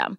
system.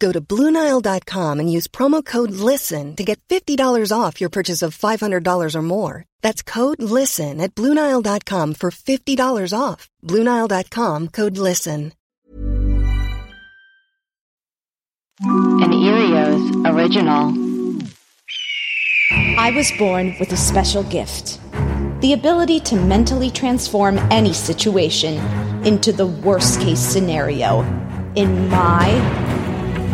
Go to BlueNile.com and use promo code LISTEN to get $50 off your purchase of $500 or more. That's code LISTEN at BlueNile.com for $50 off. BlueNile.com code LISTEN. An Earios original. I was born with a special gift the ability to mentally transform any situation into the worst case scenario in my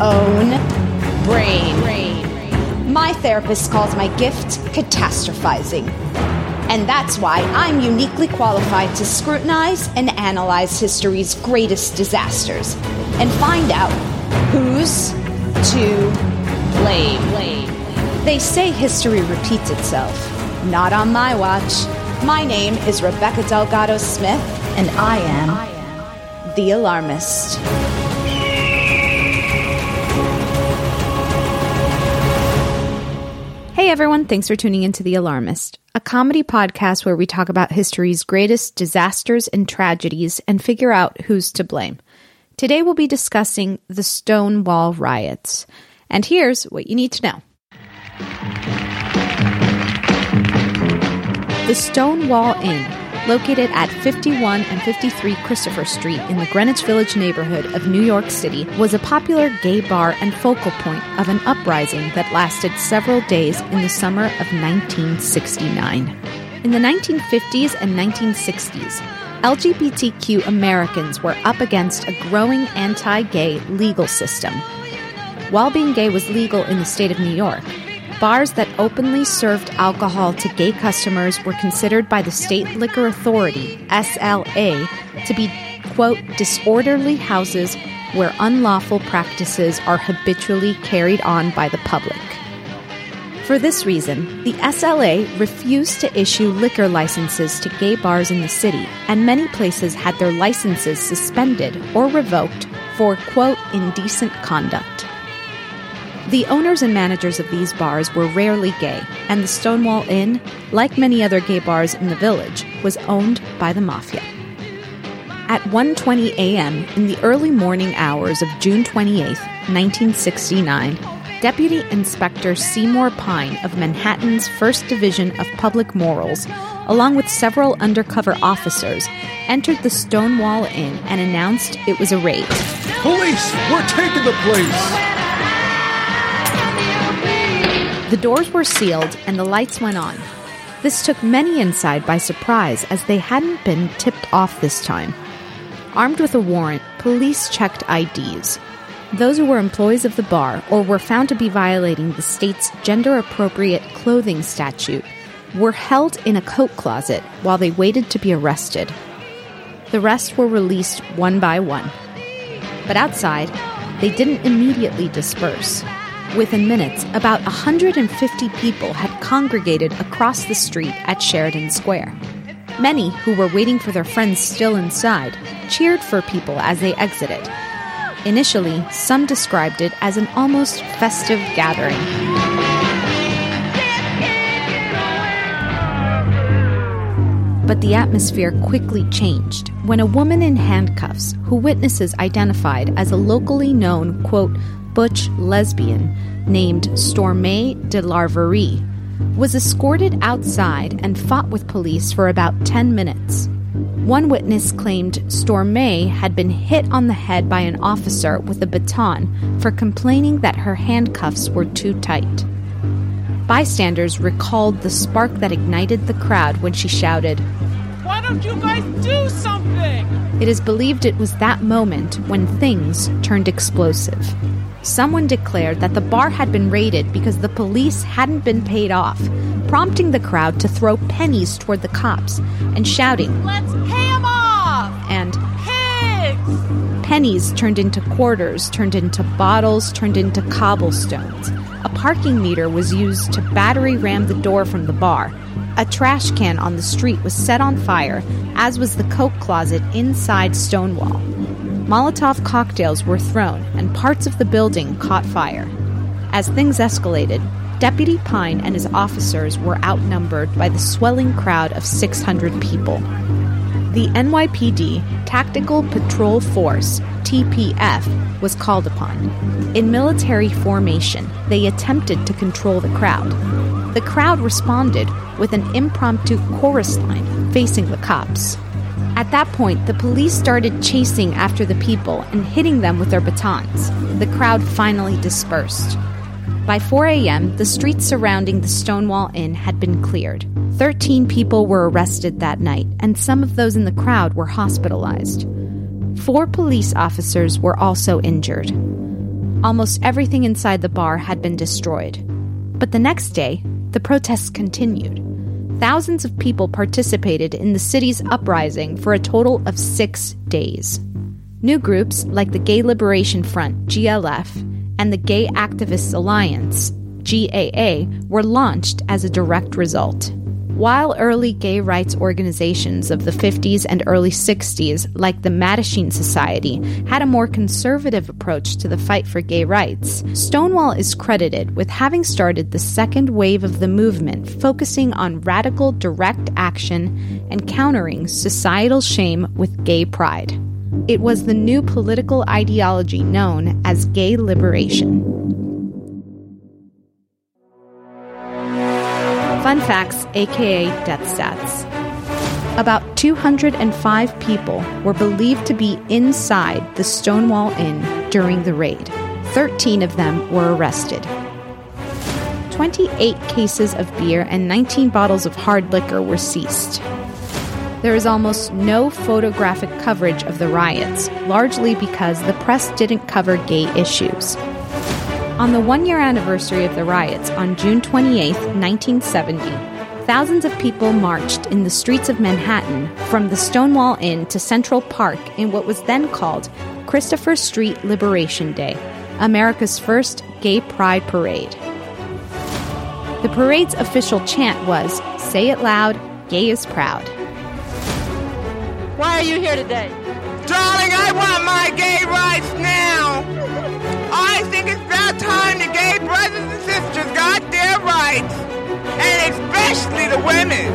own brain. My therapist calls my gift catastrophizing. And that's why I'm uniquely qualified to scrutinize and analyze history's greatest disasters and find out who's to blame. They say history repeats itself. Not on my watch. My name is Rebecca Delgado Smith, and I am the alarmist. Hey everyone, thanks for tuning into The Alarmist, a comedy podcast where we talk about history's greatest disasters and tragedies and figure out who's to blame. Today we'll be discussing the Stonewall riots. And here's what you need to know. The Stonewall Inn, located at 51 and 53 Christopher Street in the Greenwich Village neighborhood of New York City, was a popular gay bar and focal point of an uprising that lasted several days in the summer of 1969. In the 1950s and 1960s, LGBTQ Americans were up against a growing anti gay legal system. While being gay was legal in the state of New York, bars that openly served alcohol to gay customers were considered by the State Liquor Authority, SLA, to be, quote, disorderly houses where unlawful practices are habitually carried on by the public. For this reason, the SLA refused to issue liquor licenses to gay bars in the city, and many places had their licenses suspended or revoked for, quote, indecent conduct. The owners and managers of these bars were rarely gay, and the Stonewall Inn, like many other gay bars in the village, was owned by the mafia. At 1:20 a.m. in the early morning hours of June 28, 1969, Deputy Inspector Seymour Pine of Manhattan's 1st Division of Public Morals, along with several undercover officers, entered the Stonewall Inn and announced it was a raid. Police, we're taking the place. The doors were sealed and the lights went on. This took many inside by surprise as they hadn't been tipped off this time. Armed with a warrant, police checked IDs. Those who were employees of the bar or were found to be violating the state's gender appropriate clothing statute were held in a coat closet while they waited to be arrested. The rest were released one by one. But outside, they didn't immediately disperse. Within minutes, about 150 people had congregated across the street at Sheridan Square. Many who were waiting for their friends still inside cheered for people as they exited. Initially, some described it as an almost festive gathering. But the atmosphere quickly changed when a woman in handcuffs, who witnesses identified as a locally known, quote, butch lesbian named Stormé DeLarverie, was escorted outside and fought with police for about 10 minutes. One witness claimed Stormé had been hit on the head by an officer with a baton for complaining that her handcuffs were too tight. Bystanders recalled the spark that ignited the crowd when she shouted, Why don't you guys do something? It is believed it was that moment when things turned explosive. Someone declared that the bar had been raided because the police hadn't been paid off, prompting the crowd to throw pennies toward the cops and shouting, Let's pay them off! and Pigs! pennies turned into quarters, turned into bottles, turned into cobblestones. A parking meter was used to battery ram the door from the bar. A trash can on the street was set on fire, as was the Coke closet inside Stonewall. Molotov cocktails were thrown, and parts of the building caught fire. As things escalated, Deputy Pine and his officers were outnumbered by the swelling crowd of 600 people. The NYPD Tactical Patrol Force, TPF, was called upon. In military formation, they attempted to control the crowd. The crowd responded with an impromptu chorus line facing the cops. At that point, the police started chasing after the people and hitting them with their batons. The crowd finally dispersed. By 4 a.m., the streets surrounding the Stonewall Inn had been cleared. Thirteen people were arrested that night, and some of those in the crowd were hospitalized. Four police officers were also injured. Almost everything inside the bar had been destroyed. But the next day, the protests continued. Thousands of people participated in the city's uprising for a total of six days. New groups like the Gay Liberation Front, GLF, and the Gay Activists Alliance, GAA, were launched as a direct result. While early gay rights organizations of the 50s and early 60s, like the Mattachine Society, had a more conservative approach to the fight for gay rights, Stonewall is credited with having started the second wave of the movement focusing on radical direct action and countering societal shame with gay pride. It was the new political ideology known as gay liberation. Fun facts, aka death stats. About 205 people were believed to be inside the Stonewall Inn during the raid. 13 of them were arrested. 28 cases of beer and 19 bottles of hard liquor were seized. There is almost no photographic coverage of the riots, largely because the press didn't cover gay issues. On the one year anniversary of the riots on June 28, 1970, thousands of people marched in the streets of Manhattan from the Stonewall Inn to Central Park in what was then called Christopher Street Liberation Day, America's first gay pride parade. The parade's official chant was Say it loud, gay is proud. Why are you here today? Darling, I want my gay rights now. I think it's about time the gay brothers and sisters got their rights, and especially the women.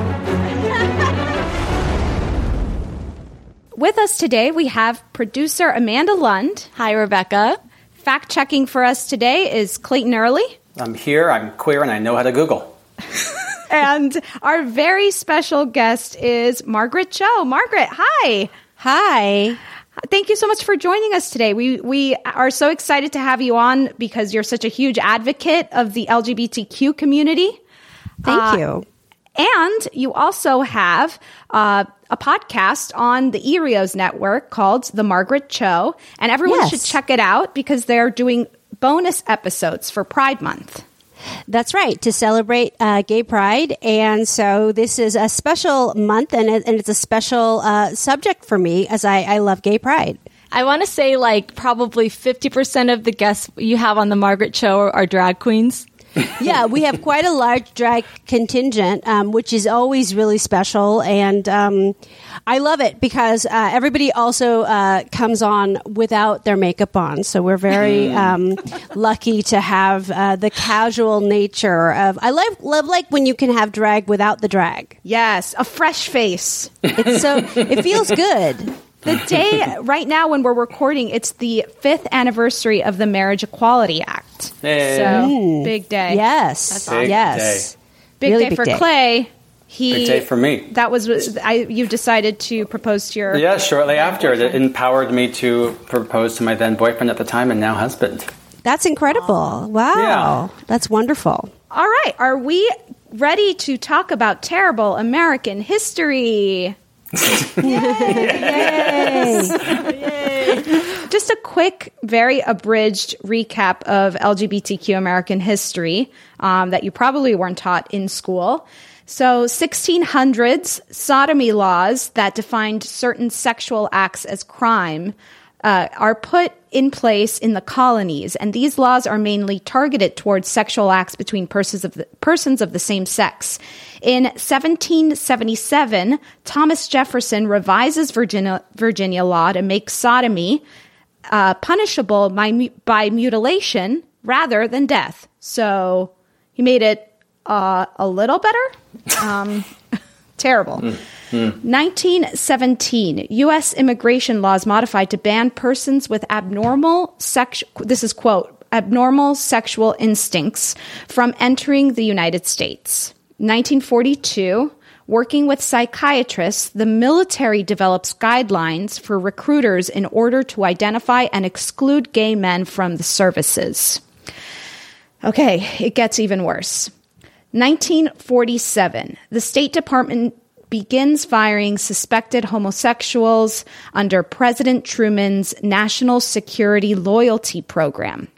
With us today, we have producer Amanda Lund. Hi, Rebecca. Fact checking for us today is Clayton Early. I'm here, I'm queer, and I know how to Google. and our very special guest is Margaret Cho. Margaret, hi. Hi. Thank you so much for joining us today. We we are so excited to have you on because you're such a huge advocate of the LGBTQ community. Thank Uh, you. And you also have uh, a podcast on the Earios network called The Margaret Cho. And everyone Yes. should check it out because they're doing bonus episodes for Pride Month. That's right, to celebrate uh, Gay Pride. And so this is a special month and, it, and it's a special uh, subject for me as I, I love Gay Pride. I want to say like probably 50% of the guests you have on the Margaret Cho are, are drag queens. yeah, we have quite a large drag contingent, um, which is always really special, and um, I love it because uh, everybody also uh, comes on without their makeup on. So we're very um, lucky to have uh, the casual nature of. I love love like when you can have drag without the drag. Yes, a fresh face. It's so it feels good. The day right now when we're recording, it's the fifth anniversary of the Marriage Equality Act. Hey. So Mm. big day. Yes, That's Big yes, Big Really day big for day. Clay. He Big day for me. That was I. You decided to propose to your. Yeah, shortly after, it empowered me to propose to my then boyfriend at the time and now husband. That's incredible. Wow, Yeah. that's wonderful. All right, are we ready to talk about terrible American history? Just a quick, very abridged recap of LGBTQ American history um, that you probably weren't taught in school. So, 1600s sodomy laws that defined certain sexual acts as crime uh, are put in place in the colonies, and these laws are mainly targeted towards sexual acts between persons of the, persons of the same sex. In 1777, Thomas Jefferson revises Virginia, Virginia law to make sodomy uh, punishable by, by mutilation rather than death. So he made it uh, a little better. Um, terrible. Hmm. 1917, U.S. immigration laws modified to ban persons with abnormal sex. This is quote abnormal sexual instincts from entering the United States. 1942. Working with psychiatrists, the military develops guidelines for recruiters in order to identify and exclude gay men from the services. Okay, it gets even worse. 1947, the State Department begins firing suspected homosexuals under President Truman's National Security Loyalty Program.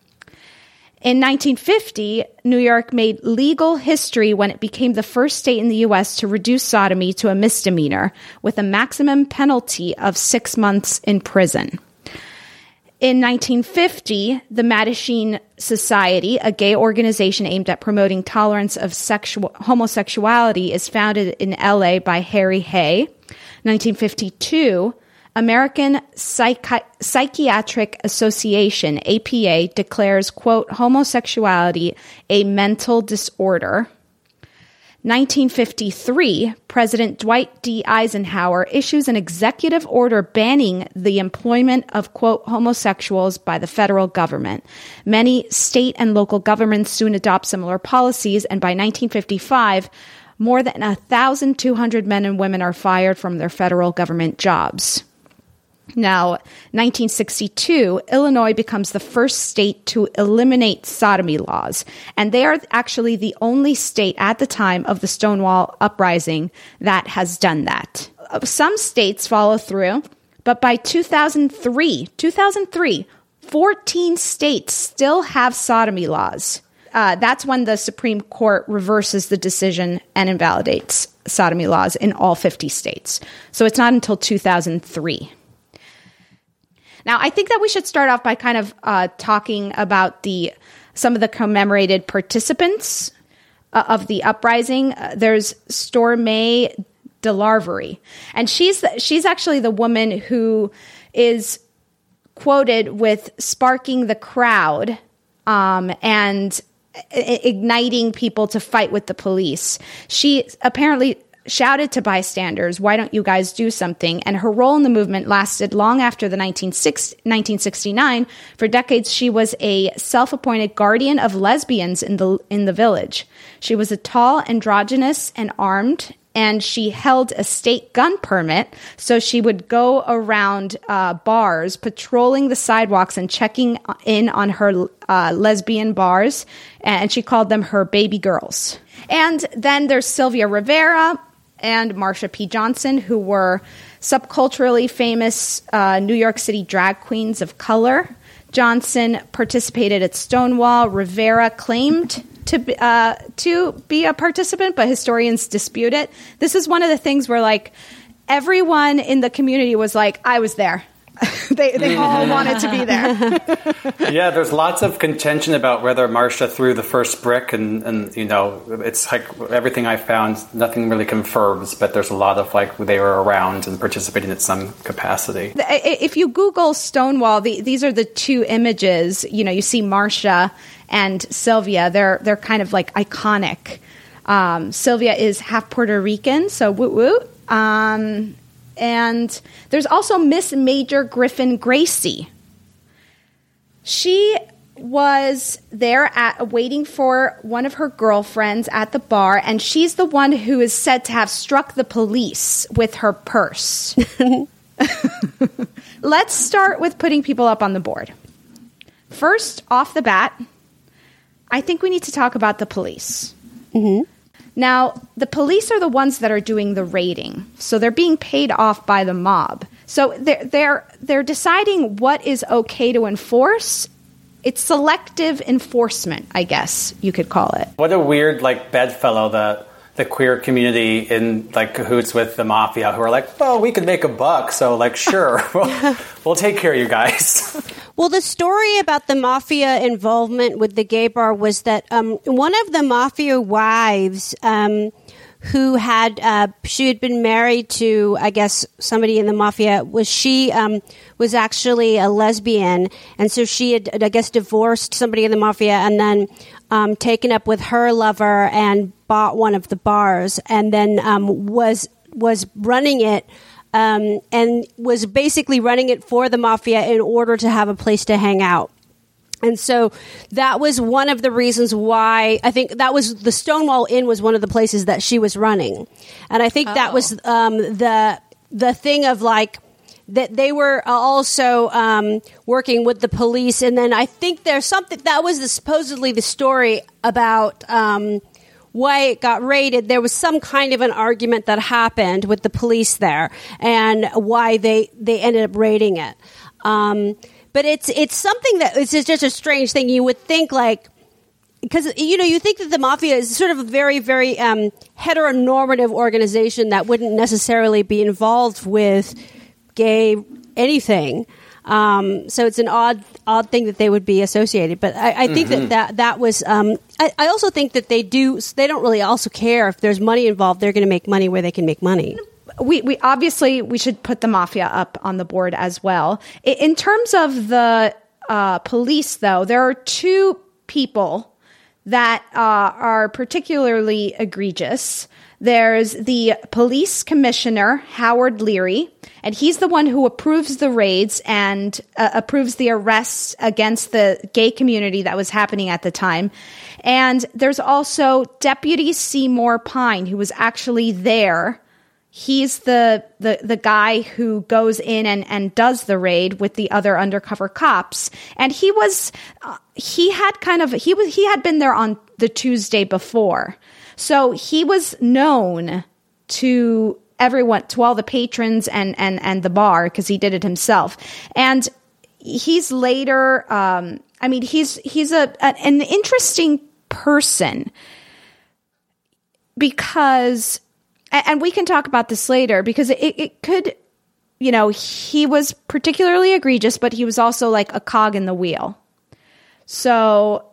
In 1950, New York made legal history when it became the first state in the U.S. to reduce sodomy to a misdemeanor with a maximum penalty of six months in prison. In 1950, the Mattachine Society, a gay organization aimed at promoting tolerance of sexual homosexuality, is founded in LA by Harry Hay. 1952, American Psychi- Psychiatric Association, APA, declares, quote, homosexuality a mental disorder. 1953, President Dwight D. Eisenhower issues an executive order banning the employment of, quote, homosexuals by the federal government. Many state and local governments soon adopt similar policies, and by 1955, more than 1,200 men and women are fired from their federal government jobs. Now, 1962, Illinois becomes the first state to eliminate sodomy laws, and they are actually the only state at the time of the Stonewall Uprising that has done that. Some states follow through, but by 2003, 2003, 14 states still have sodomy laws. Uh, that's when the Supreme Court reverses the decision and invalidates sodomy laws in all 50 states. So it's not until 2003. Now, I think that we should start off by kind of uh, talking about the some of the commemorated participants uh, of the uprising. Uh, there's Stormé DeLarverie, and she's she's actually the woman who is quoted with sparking the crowd um, and i- igniting people to fight with the police. She apparently shouted to bystanders, Why don't you guys do something? And her role in the movement lasted long after the 1960 1969. For decades, she was a self appointed guardian of lesbians in the, in the village. She was a tall, androgynous, and armed and she held a state gun permit. So she would go around uh, bars, patrolling the sidewalks and checking in on her uh, lesbian bars. And she called them her baby girls. And then there's Sylvia Rivera and Marsha P. Johnson, who were subculturally famous uh, New York City drag queens of color. Johnson participated at Stonewall. Rivera claimed to uh, to be a participant, but historians dispute it. This is one of the things where like everyone in the community was like, "I was there." they they all wanted to be there. yeah, there's lots of contention about whether Marsha threw the first brick, and, and you know, it's like everything I found, nothing really confirms, but there's a lot of like they were around and participating in some capacity. If you Google Stonewall, the, these are the two images. You know, you see Marsha and Sylvia. They're they're kind of like iconic. Um, Sylvia is half Puerto Rican, so woot woot. Um, and there's also Miss Major Griffin-Gracy. She was there at waiting for one of her girlfriends at the bar and she's the one who is said to have struck the police with her purse. Let's start with putting people up on the board. First, off the bat, I think we need to talk about the police. Mm-hmm. Now, the police are the ones that are doing the raiding, so they're being paid off by the mob. So they're they're they're deciding what is okay to enforce. It's selective enforcement, I guess you could call it. What a weird like bedfellow that the queer community in like cahoots with the mafia who are like, well, we could make a buck, so like, sure, we'll, we'll take care of you guys. Well, the story about the mafia involvement with the gay bar was that um, one of the mafia wives. Um, who had uh, she had been married to I guess somebody in the mafia was she um, was actually a lesbian and so she had I guess divorced somebody in the mafia and then um, taken up with her lover and bought one of the bars and then um, was was running it um, and was basically running it for the mafia in order to have a place to hang out. And so that was one of the reasons why I think that was the Stonewall Inn was one of the places that she was running, and I think oh. that was um, the the thing of like that they were also um, working with the police, and then I think there's something that was the, supposedly the story about. Um, why it got raided, there was some kind of an argument that happened with the police there, and why they they ended up raiding it. Um, but it's it's something that it's just a strange thing. You would think like because you know you think that the mafia is sort of a very very um, heteronormative organization that wouldn't necessarily be involved with gay anything. Um, so it's an odd odd thing that they would be associated. But I, I think mm-hmm. that, that that was. Um, I, I also think that they do. They don't really also care if there's money involved. They're going to make money where they can make money. We, we obviously we should put the mafia up on the board as well. In terms of the uh, police, though, there are two people that uh, are particularly egregious. There's the police commissioner, Howard Leary, and he's the one who approves the raids and uh, approves the arrests against the gay community that was happening at the time. And there's also Deputy Seymour Pine, who was actually there. He's the, the, the guy who goes in and, and does the raid with the other undercover cops. And he was, uh, he had kind of, he was, he had been there on the Tuesday before. So he was known to everyone, to all the patrons and and and the bar because he did it himself. And he's later, um, I mean, he's he's a, a an interesting person because, and we can talk about this later because it, it could you know, he was particularly egregious, but he was also like a cog in the wheel. So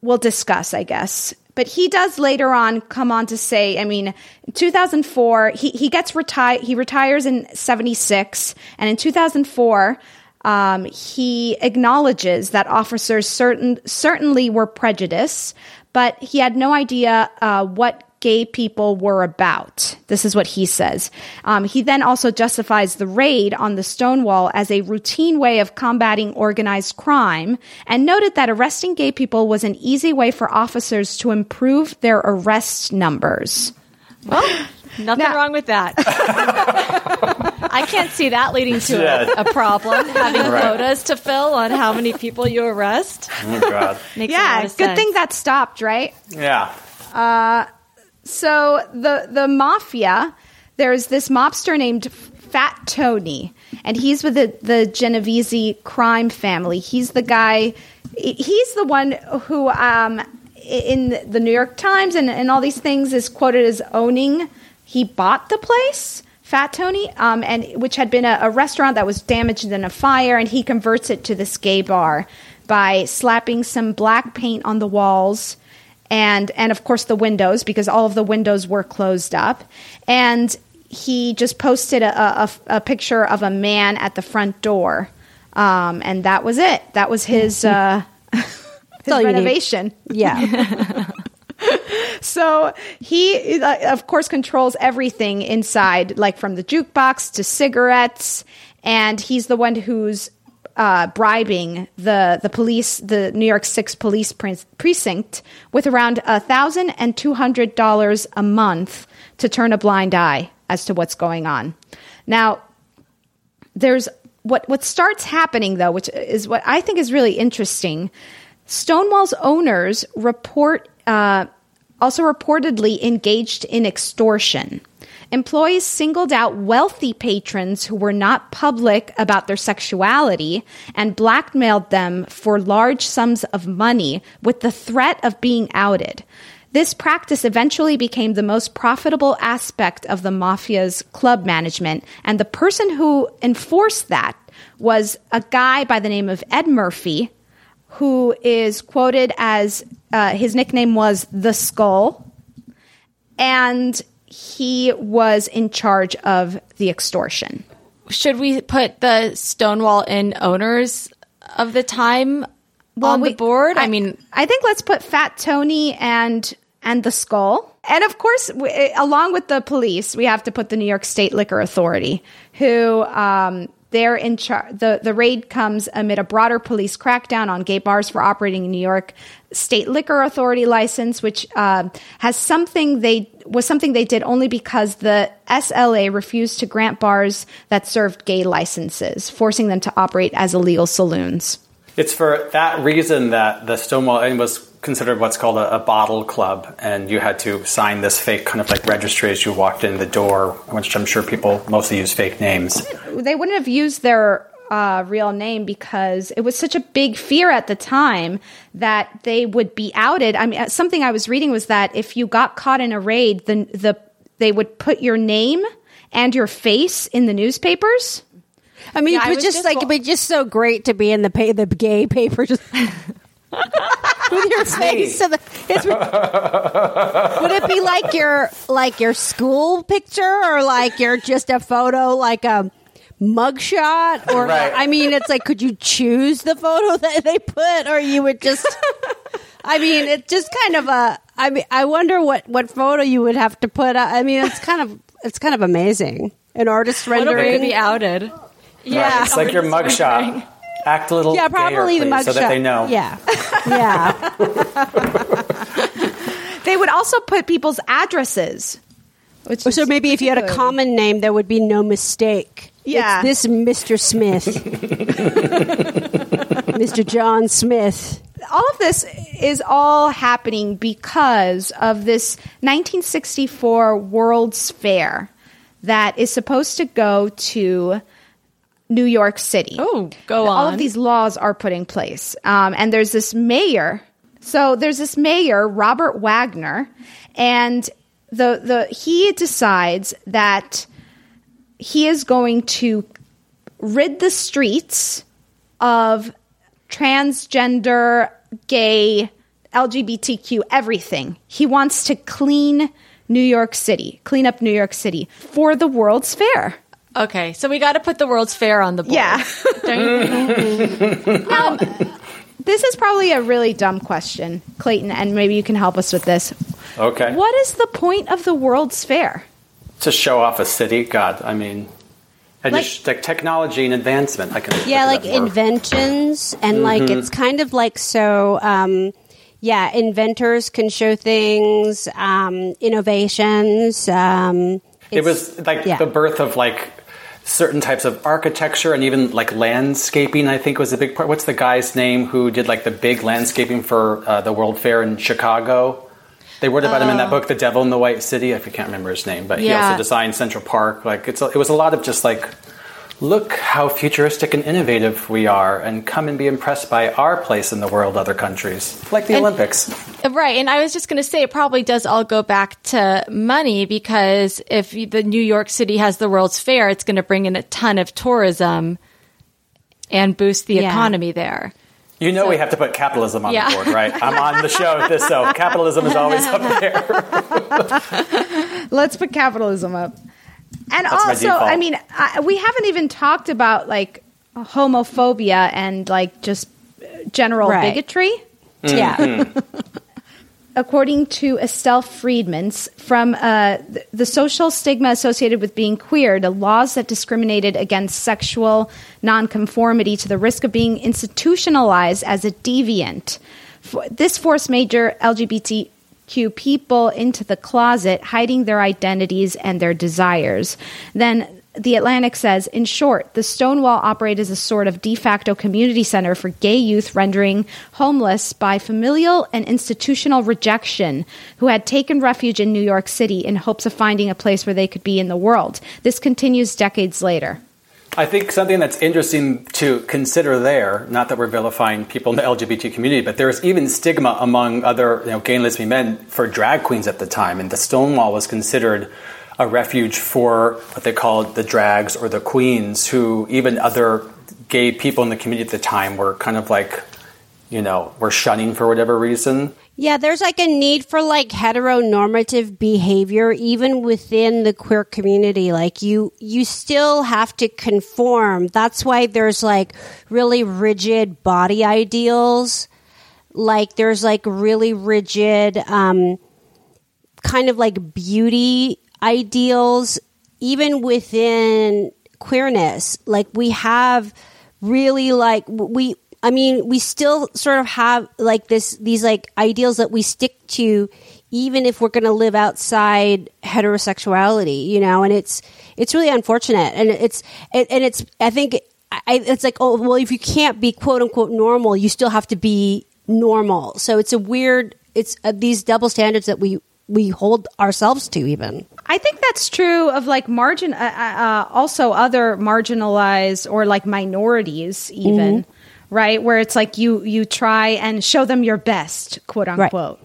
we'll discuss, I guess. But he does later on come on to say, I mean, 2004, he, he gets retired, he retires in 76. And in 2004, um, he acknowledges that officers certain, certainly were prejudiced, but he had no idea uh, what gay people were about. This is what he says. Um, he then also justifies the raid on the Stonewall as a routine way of combating organized crime and noted that arresting gay people was an easy way for officers to improve their arrest numbers. Well, nothing wrong with that. I can't see that leading to Yeah. a, a problem. Having Right. quotas to fill on how many people you arrest. Oh God. Makes a yeah, lot good sense. thing that stopped, right? Yeah. Uh, so the the mafia, there's this mobster named Fat Tony, and he's with the the Genovese crime family. He's the guy. He's the one who, um, in the New York Times and, and all these things, is quoted as owning. He bought the place. Fat Tony, um, and which had been a, a restaurant that was damaged in a fire, and he converts it to this gay bar by slapping some black paint on the walls and and of course the windows because all of the windows were closed up. And he just posted a, a, a picture of a man at the front door. Um, and that was it. That was his uh, his all you need. renovation. Yeah. so he uh, of course controls everything inside like from the jukebox to cigarettes. And he's the one who's uh, bribing the the police the new york six police pre- precinct with around a thousand and two hundred dollars a month to turn a blind eye as to what's going on now there's what what starts happening though, which is what I think is really interesting. Stonewall's owners report uh, also reportedly engaged in extortion. Employees singled out wealthy patrons who were not public about their sexuality and blackmailed them for large sums of money with the threat of being outed. This practice eventually became the most profitable aspect of the mafia's club management, and the person who enforced that was a guy by the name of Ed Murphy, who is quoted as uh, his nickname was the Skull, and he was in charge of the extortion. Should we put the Stonewall in owners of the time on we- the board? I, mean, I think let's put Fat Tony and and the Skull, and of course, w- eh, along with the police, we have to put the New York State Liquor Authority, who um, they're in charge. The the raid comes amid a broader police crackdown on gay bars for operating in New York State Liquor Authority license, which uh, has something they was something they did only because the SLA refused to grant bars that served gay licenses, forcing them to operate as illegal saloons. It's for that reason that the Stonewall Inn was considered what's called a, a bottle club, and you had to sign this fake kind of like registry as you walked in the door, which I'm sure people mostly use fake names. they wouldn't have used their uh, real name because it was such a big fear at the time that they would be outed. I mean, uh, something I was reading was that if you got caught in a raid, the the they would put your name and your face in the newspapers. I mean, Yeah, it would was just, just like wa- it'd be just so great to be in the pay the gay paper just with your face. To the, it's, would it be like your like your school picture or like your just a photo like a mugshot or Right. I mean, it's like could you choose the photo that they put or you would just. I mean, it's just kind of a. I mean, I wonder what what photo you would have to put. I mean, it's kind of it's kind of amazing. An artist what if we rendering. could be outed? Right, it's like your mugshot. Act a little Yeah, probably gayer, the please, mugshot. so that they know. Yeah, yeah. They would also put people's addresses. Which so maybe if you had a common name, there would be no mistake. Yeah. it's this Mr. Smith, Mr. John Smith. all of this is all happening because of this 1964 World's Fair that is supposed to go to New York City. Oh, go on. All of these laws are put in place. Um, and there's this mayor. So there's this mayor, Robert Wagner, and the, the he decides that he is going to rid the streets of transgender, gay, LGBTQ, everything. He wants to clean New York City, clean up New York City for the World's Fair. Okay, so we got to put the World's Fair on the board. Yeah. Don't you- Um, this is probably a really dumb question, Clayton, and maybe you can help us with this. Okay. What is the point of the World's Fair? To show off a city, God, I mean, and Like- just like technology and advancement. I can Yeah, like it up more. inventions, and like Mhm. it's kind of like so. Um, yeah, inventors can show things, um, innovations. Um, it was like yeah. the birth of like certain types of architecture and even like landscaping. I think was a big part. What's the guy's name who did like the big landscaping for uh, the World Fair in Chicago? They wrote about him in that book, The Devil in the White City. If you can't remember his name, but he also designed Central Park. Like it's a, it was a lot of just like. Look how futuristic and innovative we are, and come and be impressed by our place in the world, other countries, like the And- Olympics. Right. And I was just going to say it probably does all go back to money because if the New York City has the World's Fair, it's going to bring in a ton of tourism and boost the Yeah. economy there. You know we have to put capitalism on Yeah. the board, right? I'm on the show with this, so capitalism is always up there. Let's put capitalism up. And That's also, default. I mean, I, we haven't even talked about like homophobia and like just general Right. bigotry. Yeah. According to Estelle Freedman's, from uh, th- the social stigma associated with being queer, the laws that discriminated against sexual nonconformity to the risk of being institutionalized as a deviant. For, this forced major LGBTQ people into the closet, hiding their identities and their desires. Then the Atlantic says, in short, the Stonewall operated as a sort of de facto community center for gay youth rendering homeless by familial and institutional rejection who had taken refuge in New York City in hopes of finding a place where they could be in the world. This continues decades later. I think something that's interesting to consider there, not that we're vilifying people in the LGBT community, but there's even stigma among other you know, gay and lesbian men for drag queens at the time. And the Stonewall was considered a refuge for what they called the drags or the queens, who even other gay people in the community at the time were kind of like, you know, were shunning for whatever reason. Yeah, there's like a need for like heteronormative behavior even within the queer community. Like you you still have to conform. That's why there's like really rigid body ideals. Like there's like really rigid um kind of like beauty ideals even within queerness. Like we have really like we I mean, we still sort of have like this these like ideals that we stick to even if we're going to live outside heterosexuality, you know, and it's it's really unfortunate and it's and and it's I think I, it's like oh well if you can't be quote unquote normal, you still have to be normal. So it's a weird it's uh, these double standards that we we hold ourselves to even. I think that's true of like margin, uh, uh, also other marginalized or like minorities, even right, where it's like you you try and show them your best, quote unquote,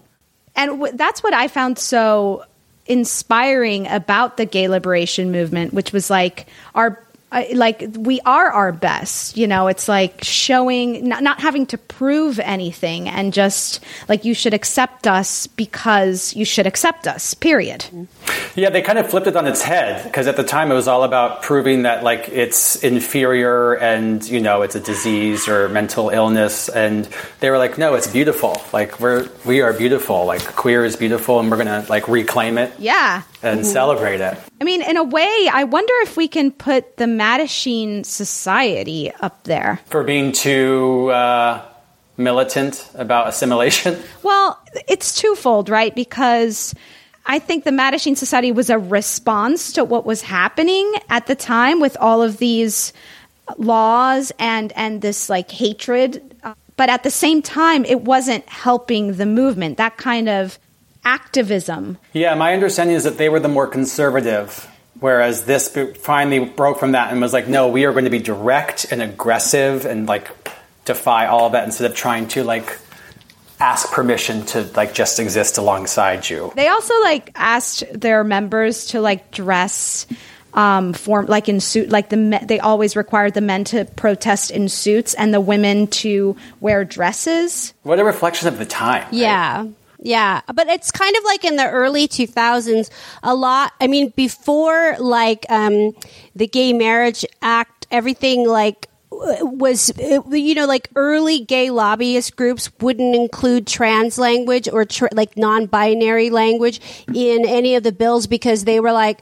and w- that's what I found so inspiring about the gay liberation movement, which was like our. Uh, Like we are our best, you know. It's like showing, not, not having to prove anything, and just like you should accept us because you should accept us. Period. Yeah, they kind of flipped it on its head because at the time it was all about proving that like it's inferior and you know it's a disease or mental illness, and they were like, no, it's beautiful. Like we're we are beautiful. Like queer is beautiful, and we're gonna like reclaim it Yeah. and celebrate it. I mean, in a way, I wonder if we can put the Mattachine Society up there. For being too uh, militant about assimilation. Well, it's twofold, right? Because I think the Mattachine Society was a response to what was happening at the time with all of these laws and and this like hatred. But at the same time, it wasn't helping the movement. That kind of activism Yeah, my understanding is that they were the more conservative, whereas this finally broke from that and was like, no, we are going to be direct and aggressive and like defy all of that instead of trying to like ask permission to like just exist alongside you. They also like asked their members to like dress um form like in suit like the me- they always required the men to protest in suits and the women to wear dresses. What a reflection of the time. Yeah. Yeah, but it's kind of like in the early 2000s a lot I mean before like um the gay marriage act everything like was you know like early gay lobbyist groups wouldn't include trans language or like non-binary language in any of the bills because they were like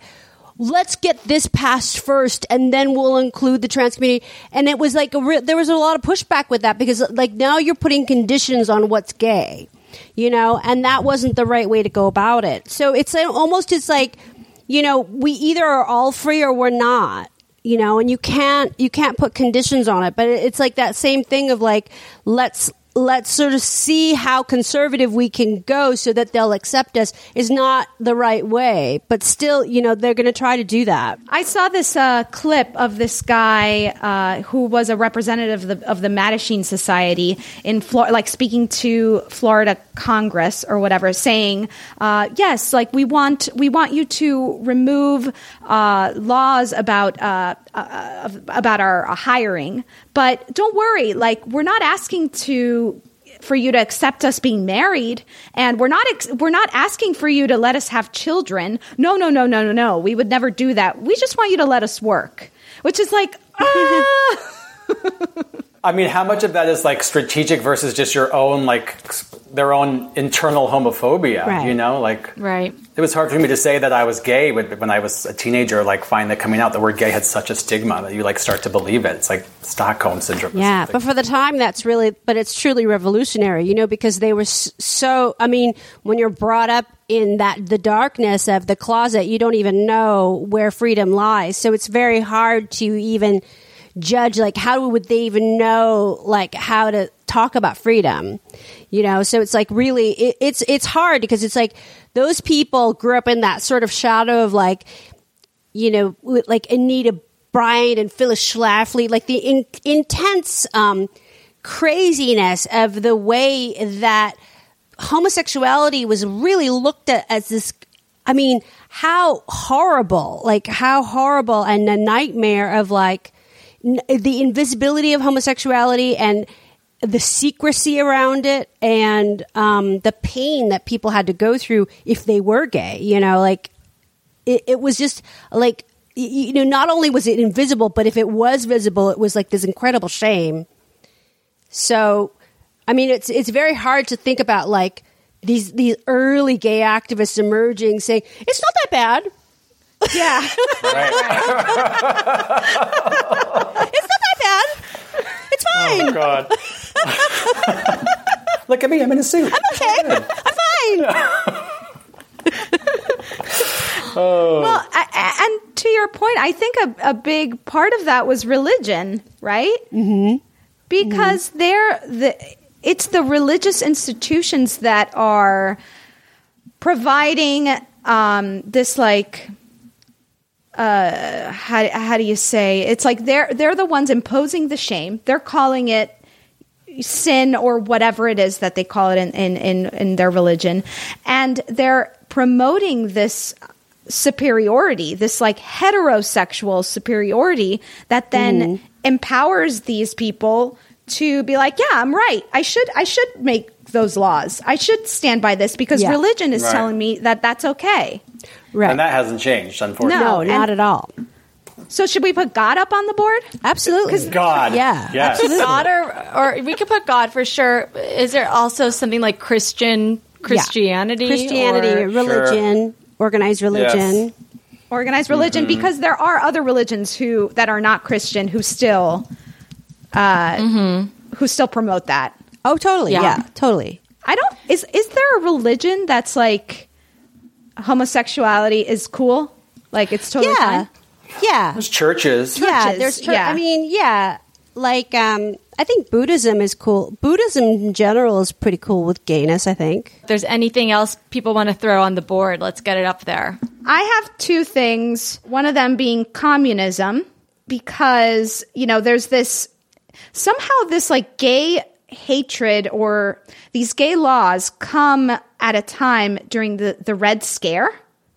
let's get this passed first and then we'll include the trans community. And it was like re- there was a lot of pushback with that because like now you're putting conditions on what's gay you know, and that wasn't the right way to go about it. So it's almost it's like, you know, we either are all free or we're not you know and you can't you can't put conditions on it but it's like that same thing of like let's let's sort of see how conservative we can go so that they'll accept us is not the right way. But still, you know, they're going to try to do that. I saw this uh, clip of this guy uh, who was a representative of the, of the Mattachine Society in Florida, like speaking to Florida Congress or whatever, saying, uh, "Yes, like we want we want you to remove uh, laws about uh, uh, about our hiring, but don't worry, like we're not asking to for you to accept us being married and we're not ex- we're not asking for you to let us have children. No, no, no, no, no, no. We would never do that. We just want you to let us work." Which is like ah! I mean, how much of that is like strategic versus just your own like their own internal homophobia? Right. You know, like right. It was hard for me to say that I was gay when I was a teenager. Like, finally coming out, the word gay had such a stigma that you like start to believe it. It's like Stockholm syndrome. Yeah, but for the time, that's really, but it's truly revolutionary. You know, because they were so. I mean, when you're brought up in that the darkness of the closet, you don't even know where freedom lies. So it's very hard to even judge like how would they even know like how to talk about freedom you know? So it's like really it, it's it's hard because it's like those people grew up in that sort of shadow of like you know like anita bryant and phyllis schlafly like the in, intense um, craziness of the way that homosexuality was really looked at as this i mean how horrible like how horrible and a nightmare of like the invisibility of homosexuality and the secrecy around it and um, the pain that people had to go through if they were gay. You know, like it, it was just like you know, not only was it invisible, but if it was visible, it was like this incredible shame. So, I mean, it's it's very hard to think about like these these early gay activists emerging saying it's not that bad. Yeah. it's not that bad. It's fine. Oh God. Look at me. I'm in a suit. I'm okay. I'm fine. oh. Well, I, and to your point, I think a, a big part of that was religion, right? Mm-hmm. Because mm-hmm. they're the it's the religious institutions that are providing um, this like uh, how, how do you say it's like they're they're the ones imposing the shame. They're calling it sin or whatever it is that they call it in, in, in, in their religion. And they're promoting this superiority this like heterosexual superiority that then empowers these people to be like yeah i'm right. I should i should make those laws. I should stand by this because Yeah. religion is Right. telling me that that's okay Right. And that hasn't changed, unfortunately. no, not at all. So should we put God up on the board? Absolutely. God. Yeah. Yes. Absolutely. God or, or we could put God for sure. Is there also something like Christian Christianity? Christianity, or- religion, organized religion. organized religion Mhm. because there are other religions who that are not Christian who still uh, who still promote that. Oh, totally. Yeah. Yeah. totally. I don't is is there a religion that's like homosexuality is cool? Like it's totally Yeah. fine. Yeah. There's churches. Yeah, there's. Chur- yeah. I mean, yeah. Like, um, I think Buddhism is cool. Buddhism in general is pretty cool with gayness. I think. If there's anything else people want to throw on the board, let's get it up there. I have two things. One of them being communism, because, you know, there's this somehow this like gay hatred or these gay laws come at a time during the, the Red Scare.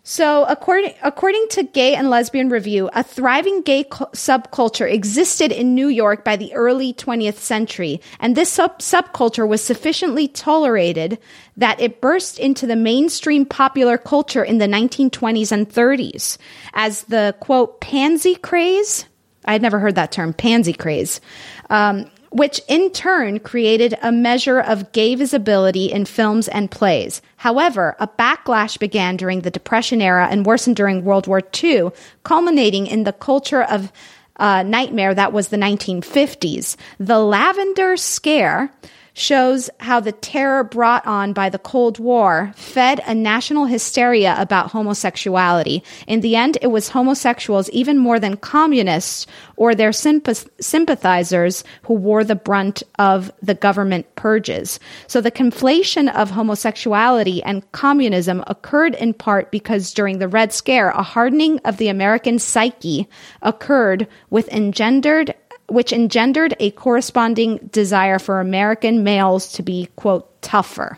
So, according according to Gay and Lesbian Review, a thriving gay cu- subculture existed in New York by the early 20th century, and this sub- subculture was sufficiently tolerated that it burst into the mainstream popular culture in the 1920s and 30s as the quote pansy craze. I had never heard that term, pansy craze. Um, which in turn created a measure of gay visibility in films and plays. However, a backlash began during the Depression era and worsened during World War II, culminating in the culture of uh, nightmare that was the 1950s. The Lavender Scare shows how the terror brought on by the Cold War fed a national hysteria about homosexuality. In the end, it was homosexuals even more than communists or their sympath- sympathizers who wore the brunt of the government purges. So the conflation of homosexuality and communism occurred in part because during the Red Scare, a hardening of the American psyche occurred with engendered which engendered a corresponding desire for American males to be, quote, tougher.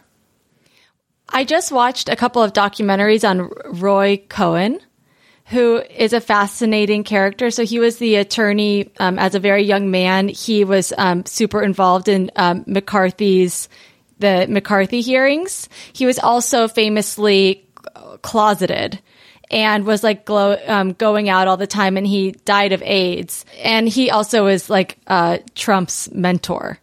I just watched a couple of documentaries on Roy Cohn, who is a fascinating character. So he was the attorney um, as a very young man. He was um, super involved in um, McCarthy's the McCarthy hearings. He was also famously closeted and was like glow, um, going out all the time and he died of AIDS. And he also is like uh, Trump's mentor.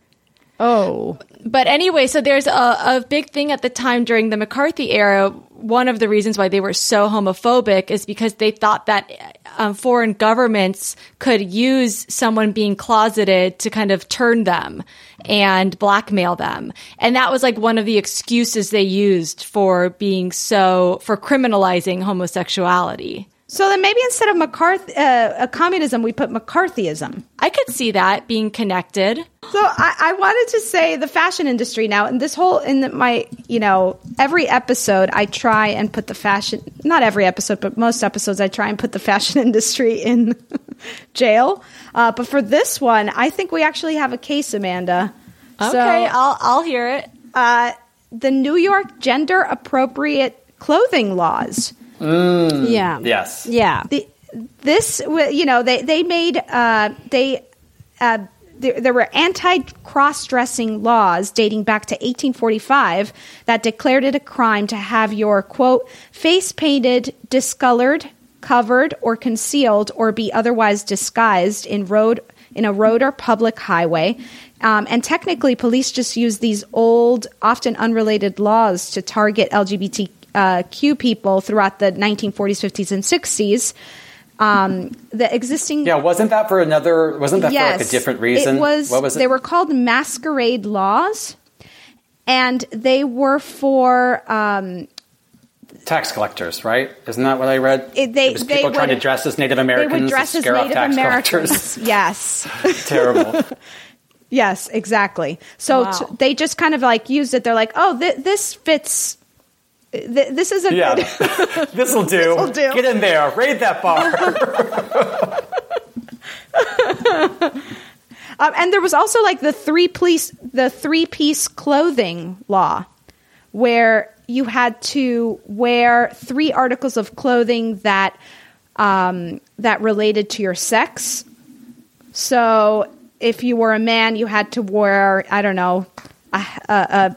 Oh. But anyway, so there's a, a big thing at the time during the McCarthy era. One of the reasons why they were so homophobic is because they thought that um, foreign governments could use someone being closeted to kind of turn them and blackmail them. And that was like one of the excuses they used for being so, for criminalizing homosexuality. So then maybe instead of McCarthy, uh, communism, we put McCarthyism. I could see that being connected. So I, I wanted to say the fashion industry now, and this whole in the, my, you know, every episode I try and put the fashion, not every episode, but most episodes I try and put the fashion industry in jail. Uh, but for this one, I think we actually have a case, Amanda. Okay, so, I'll I'll hear it. Uh, the New York gender appropriate clothing laws. Mm, yeah. Yes. Yeah. The, this, you know, they they made uh, they. Uh, there, there, were anti cross dressing laws dating back to 1845 that declared it a crime to have your, quote, face painted, discolored, covered, or concealed, or be otherwise disguised in road in a road or public highway. Um, and technically, police just use these old, often unrelated laws to target LGBTQ uh, people throughout the 1940s, 50s, and 60s. Um, the existing yeah wasn't that for another wasn't that yes, for like a different reason it was what was it they were called masquerade laws and they were for um, tax collectors, right? Isn't that what I read? It, they, it was they people would, trying to dress as Native Americans they would dress to as Native Americans. Yes, terrible. Yes, exactly. So Wow. t- they just kind of like used it. They're like, oh, th- this fits. Th- this is a Yeah, good. this'll do. This'll do. Get in there, raid that bar. Um, and there was also like the three piece the three piece clothing law, where you had to wear three articles of clothing that um, that related to your sex. So if you were a man, you had to wear I don't know a, a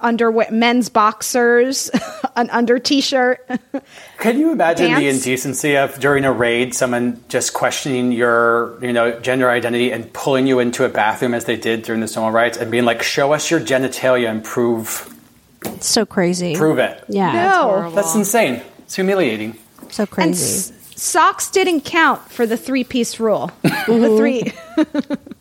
underwear men's boxers, an under t shirt. Can you imagine the indecency of during a raid, someone just questioning your, you know, gender identity and pulling you into a bathroom as they did during the civil rights and being like, "Show us your genitalia and prove It's so crazy. prove it." Yeah. no, That's insane. It's humiliating. So and crazy. s- socks didn't count for the three piece rule. the three.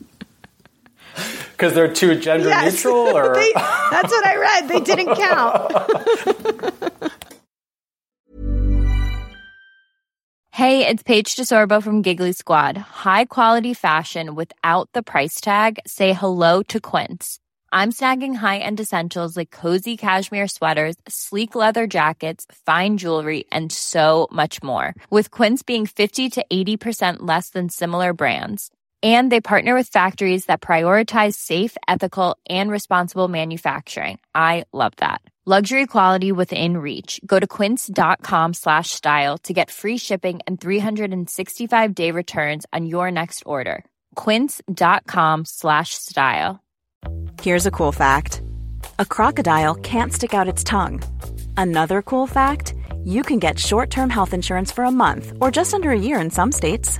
Because they're too gender Yes. neutral, or They- that's what I read. They didn't count. Hey, it's Paige DeSorbo from Giggly Squad. High quality fashion without the price tag. Say hello to Quince. I'm snagging high-end essentials like cozy cashmere sweaters, sleek leather jackets, fine jewelry, and so much more. With Quince being 50 to 80% less than similar brands. And they partner with factories that prioritize safe, ethical, and responsible manufacturing. I love that. Luxury quality within reach. Go to quince.com slash style to get free shipping and 365 day returns on your next order. Quince.com slash style. Here's a cool fact a crocodile can't stick out its tongue. Another cool fact you can get short term health insurance for a month or just under a year in some states.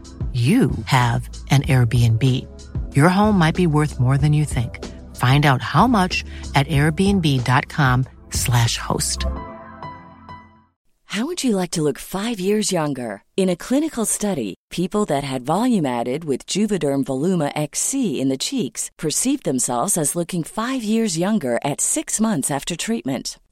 you have an Airbnb. Your home might be worth more than you think. Find out how much at airbnb.com/slash host. How would you like to look five years younger? In a clinical study, people that had volume added with Juvederm Voluma XC in the cheeks perceived themselves as looking five years younger at six months after treatment.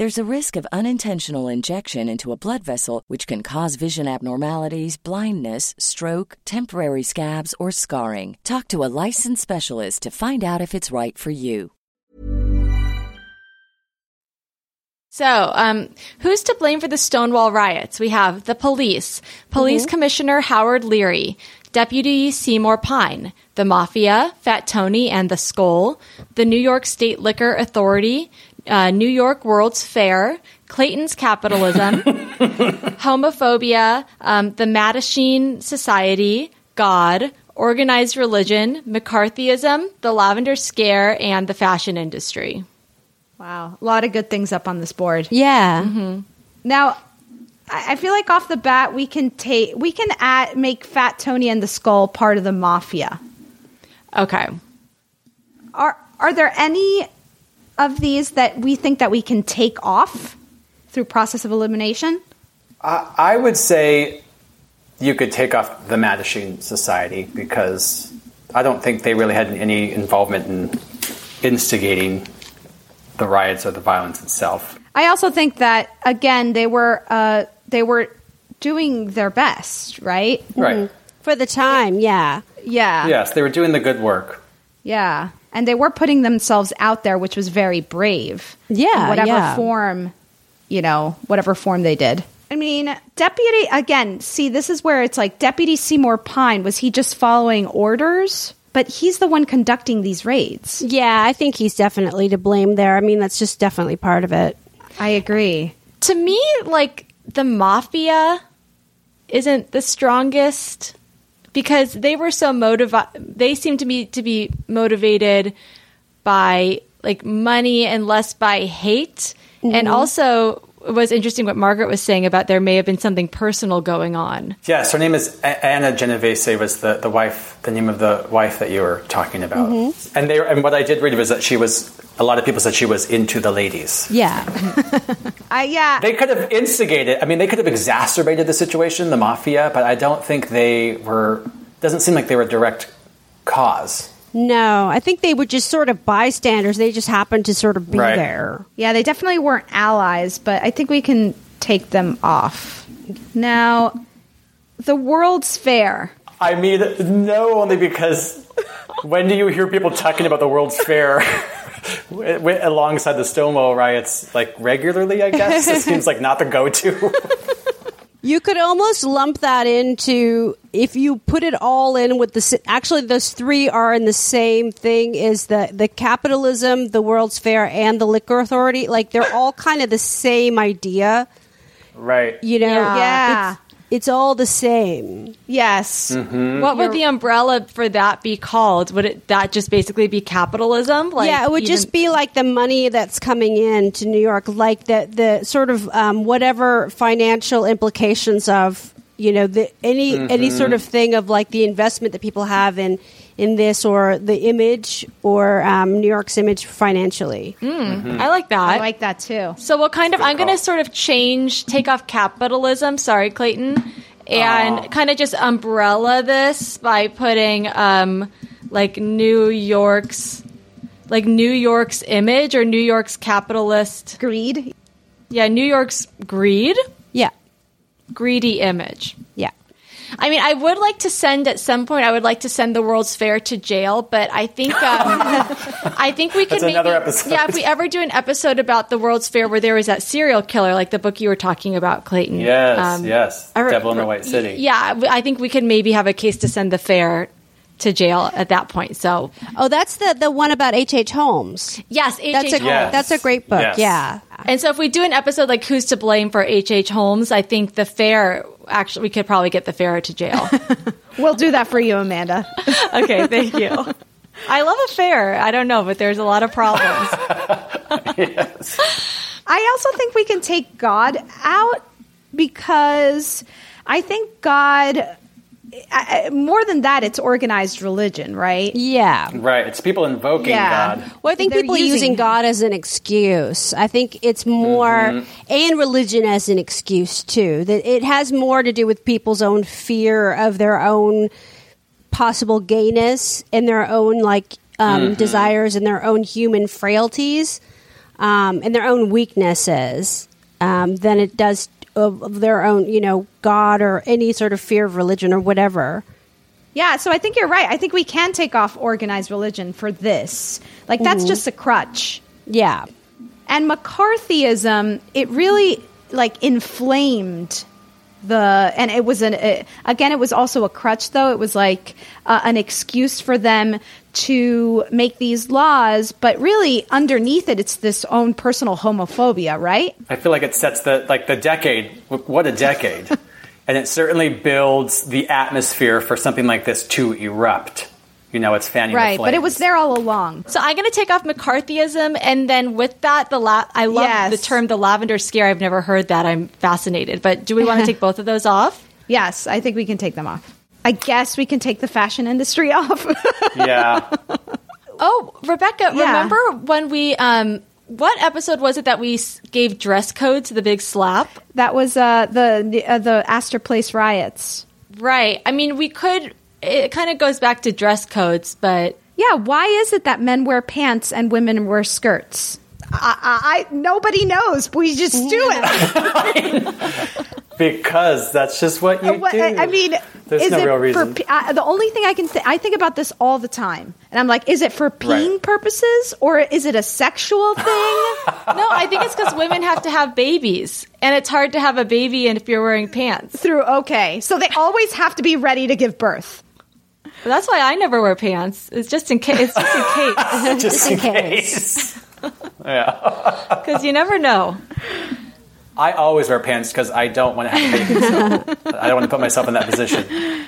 There's a risk of unintentional injection into a blood vessel, which can cause vision abnormalities, blindness, stroke, temporary scabs, or scarring. Talk to a licensed specialist to find out if it's right for you. So, um, who's to blame for the Stonewall riots? We have the police, Police Mm-hmm. Commissioner Howard Leary, Deputy Seymour Pine, the Mafia, Fat Tony and the Skull, the New York State Liquor Authority, uh, New York World's Fair, Clayton's Capitalism, homophobia, um, the Mattachine Society, God, organized religion, McCarthyism, the Lavender Scare, and the fashion industry. Wow, a lot of good things up on this board. Yeah. Now, I I feel like off the bat we can take we can add make Fat Tony and the Skull part of the mafia. Okay. Are are there any of these that we think that we can take off through process of elimination? I, I would say you could take off the Mattachine Society because I don't think they really had any involvement in instigating the riots or the violence itself. I also think that again they were uh, they were doing their best, right? Right. For the time, yeah. Yeah. Yes, they were doing the good work. Yeah. And they were putting themselves out there, which was very brave. Yeah, In whatever yeah. form, you know, whatever form they did. I mean, Deputy, again, see, this is where it's like Deputy Seymour Pine, was he just following orders? But he's the one conducting these raids. Yeah, I think he's definitely to blame there. I mean, that's just definitely part of it. I agree. To me, like the mafia isn't the strongest because they were so motivated. They seem to be to be motivated by like money and less by hate. And Mhm. also, was interesting what Margaret was saying about there may have been something personal going on. Yes, her name is Anna Genovese. Was the, the wife the name of the wife that you were talking about? Mhm. And they and what I did read was that she was. A lot of people said she was into the ladies. Yeah. I yeah. They could have instigated. I mean, they could have exacerbated the situation, the mafia, but I don't think they were. Doesn't seem like they were a direct cause. No, I think they were just sort of bystanders. They just happened to sort of be Right. there. Yeah, they definitely weren't allies, but I think we can take them off. Now, the World's Fair. I mean, no, only because when do you hear people talking about the World's Fair wi- wi- alongside the Stonewall riots? Like regularly, I guess it seems like not the go-to. You could almost lump that into if you put it all in with the actually those three are in the same thing is the the capitalism, the World's Fair, and the liquor authority. Like they're all kind of the same idea. right. You know, Yeah. It's, it's all the same. Yes. Mm-hmm. What would the umbrella for that be called? Would it that just basically be capitalism? yeah, it would just be like the money that's coming in to New York, like the the sort of um, whatever financial implications of you know the any any Mhm. sort of thing of like the investment that people have in in this or the image or um, New York's image financially. Mm, I like that. I like that too. So what kind of? I'm going to sort of change, take off capitalism. Sorry, Clayton, and kind of just umbrella this by putting um, like New York's, like New York's image or New York's capitalist greed. Yeah, New York's greed. Yeah, greedy image. Yeah. I mean, I would like to send at some point. I would like to send the World's Fair to jail, but I think um, I think we could That's maybe episode. yeah. If we ever do an episode about the World's Fair where there was that serial killer, like the book you were talking about, Clayton. Yes, Um, yes. I re- Devil in the White City. Yeah, I think we could maybe have a case to send the fair to jail at that point. So, oh, that's the the one about H. H. Holmes. Yes, H. That's a H. Holmes. that's a great book. Yeah. And so, if we do an episode like "Who's to Blame for H. H. Holmes," I think the fair actually we could probably get the fair to jail. We'll do that for you, Amanda. okay, thank you. I love a fair. I don't know, but there's a lot of problems. I also think we can take God out because I think God, I- I- more than that, it's organized religion, right? Yeah. Right. It's people invoking Yeah. God. Well, I think They're people are using using. God as an excuse. I think it's more, Mhm. and religion as an excuse too. That it has more to do with people's own fear of their own possible gayness and their own like um, Mhm. desires and their own human frailties um, and their own weaknesses um, than it does of, of their own, you know, God or any sort of fear of religion or whatever. Yeah, so I think you're right. I think we can take off organized religion for this. Like, that's Mhm. just a crutch. Yeah. And McCarthyism, it really like inflamed the and it was an uh, again it was also a crutch though it was like uh, an excuse for them to make these laws but really underneath it it's this own personal homophobia right I feel like it sets the like the decade. What a decade! and it certainly builds the atmosphere for something like this to erupt. You know, it's fanning the right but it was there all along So I'm going to take off McCarthyism, and then with that, the la- I love Yes. the term the lavender scare. I've never heard that. I'm fascinated. But do we want to take both of those off? yes i think we can take them off i guess we can take the fashion industry off yeah. Oh, Rebecca, Yeah. remember when we um what episode was it that we gave dress code to the big slap? that was uh the uh, the astor place riots Right. I mean, we could it kind of goes back to dress codes, but Yeah, why is it that men wear pants and women wear skirts? I, I, I nobody knows. We just do it. Because that's just what you What- do. I mean, There's is no it real reason. pe- I, the only thing I can th- I think about this all the time, and I'm like, is it for peeing Right. purposes or is it a sexual thing? no, I think it's because women have to have babies, and it's hard to have a baby and if you're wearing pants. Through okay, so they always have to be ready to give birth. But that's why I never wear pants. It's just in case. It's just in case. just in case. yeah. Because you never know. I always wear pants because I don't want to have a baby. So I don't want to put myself in that position.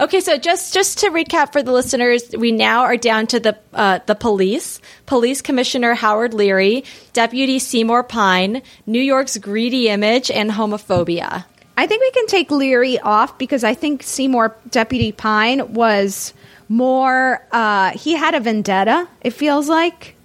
Okay, so just just to recap for the listeners, we now are down to the uh, the police, Police Commissioner Howard Leary, Deputy Seymour Pine, New York's greedy image, and homophobia. I think we can take Leary off because I think Seymour Deputy Pine was more. Uh, he had a vendetta. It feels like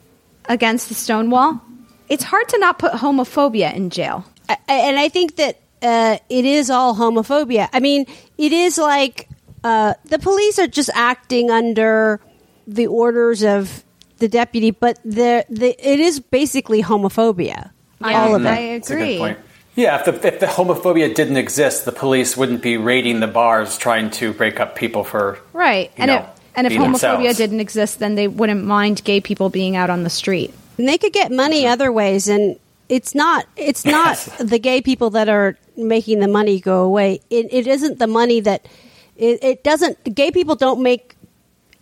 against the Stonewall. It's hard to not put homophobia in jail. I- and I think that uh, it is all homophobia. I mean, it is like uh, the police are just acting under the orders of the deputy, but the, the it is basically homophobia. all of it. That's a good point. Yeah, if the, if the homophobia didn't exist, the police wouldn't be raiding the bars trying to break up people for. Right. And know, if and if homophobia themselves. didn't exist, then they wouldn't mind gay people being out on the street. And they could get money other ways, and it's not it's not the gay people that are making the money go away. It, it isn't the money that it, it doesn't. Gay people don't make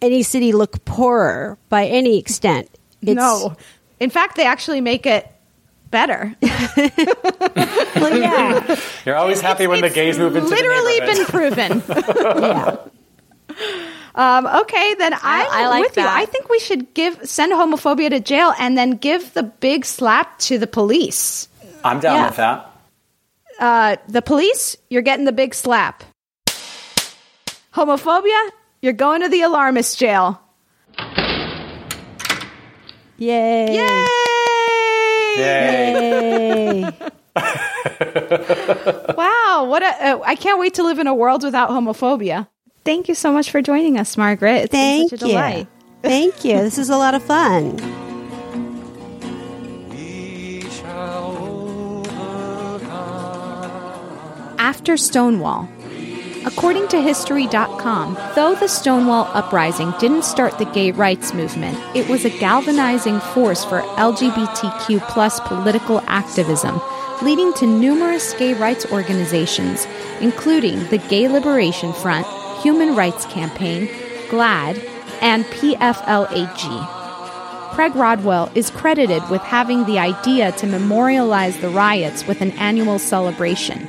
any city look poorer by any extent. It's, no. In fact, they actually make it better. well, yeah. You're always happy when the gays move into literally the been proven. yeah. Um, okay, then I'm I like with you. I think we should give send homophobia to jail and then give the big slap to the police. I'm down Yeah. with that. Uh, the police, you're getting the big slap. Homophobia, You're going to the alarmist jail. Yay. Yay! Yay. wow, what a uh, I can't wait to live in a world without homophobia. Thank you so much for joining us, Margaret. It's Thank such a you. delight. Thank you. This is a lot of fun. After Stonewall. According to History.com, though the Stonewall Uprising didn't start the gay rights movement, it was a galvanizing force for LGBTQ plus political activism, leading to numerous gay rights organizations, including the Gay Liberation Front, Human Rights Campaign, GLAAD, and PFLAG. Craig Rodwell is credited with having the idea to memorialize the riots with an annual celebration.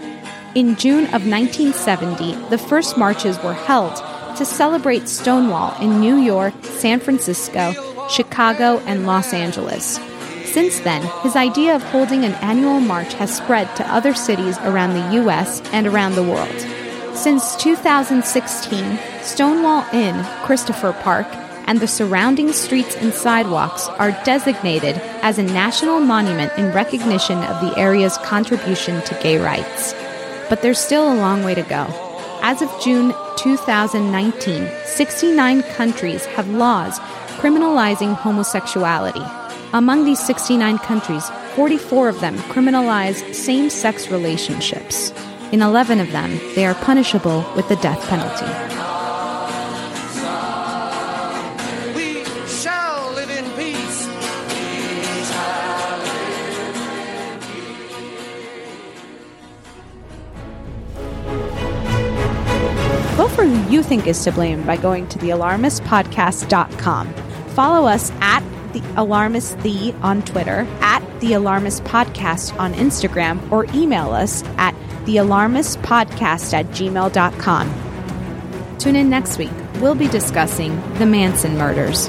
In June of 1970, the first marches were held to celebrate Stonewall in New York, San Francisco, Chicago, and Los Angeles. Since then, his idea of holding an annual march has spread to other cities around the U.S. and around the world. Since 2016, Stonewall Inn, Christopher Park, and the surrounding streets and sidewalks are designated as a national monument in recognition of the area's contribution to gay rights. But there's still a long way to go. As of June 2019, 69 countries have laws criminalizing homosexuality. Among these 69 countries, 44 of them criminalize same sex relationships. In 11 of them, they are punishable with the death penalty. We shall live in peace. Vote for who you think is to blame by going to thealarmistpodcast.com. Follow us at the Alarmist The on Twitter, at the Alarmist Podcast on Instagram, or email us at thealarmistpodcast at gmail.com. Tune in next week. We'll be discussing the Manson murders.